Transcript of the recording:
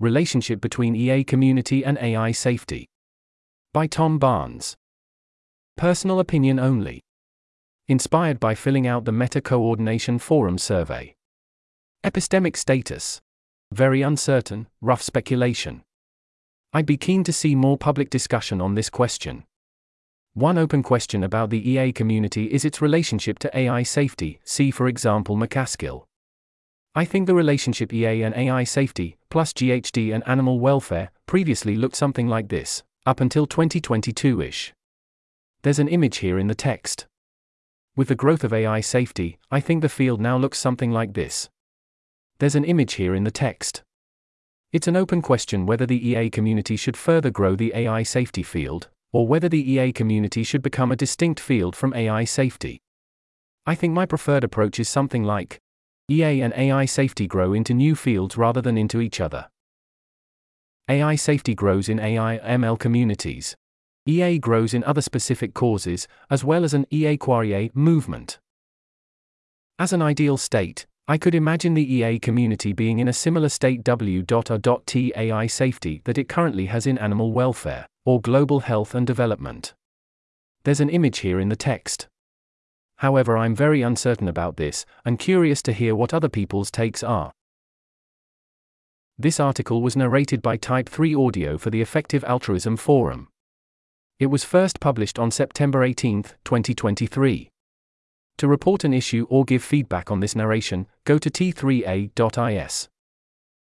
Relationship between EA community and AI safety. By Tom Barnes. Personal opinion only. Inspired by filling out the Meta Coordination Forum survey. Epistemic status. Very uncertain, rough speculation. I'd be keen to see more public discussion on this question. One open question about the EA community is its relationship to AI safety, see for example MacAskill. I think the relationship EA and AI safety, plus GHD and animal welfare, previously looked something like this, up until 2022 ish. There's an image here in the text. With the growth of AI safety, I think the field now looks something like this. There's an image here in the text. It's an open question whether the EA community should further grow the AI safety field, or whether the EA community should become a distinct field from AI safety. I think my preferred approach is something like EA and AI safety grow into new fields rather than into each other. AI safety grows in AI ML communities. EA grows in other specific causes, as well as an EA-qua-EA movement. As an ideal state, I could imagine the EA community being in a similar state W.A.T AI safety that it currently has in animal welfare, or global health and development. There's an image here in the text. However, I'm very uncertain about this, and curious to hear what other people's takes are. This article was narrated by Type 3 Audio for the Effective Altruism Forum. It was first published on September 18, 2023. To report an issue or give feedback on this narration, go to t3a.is.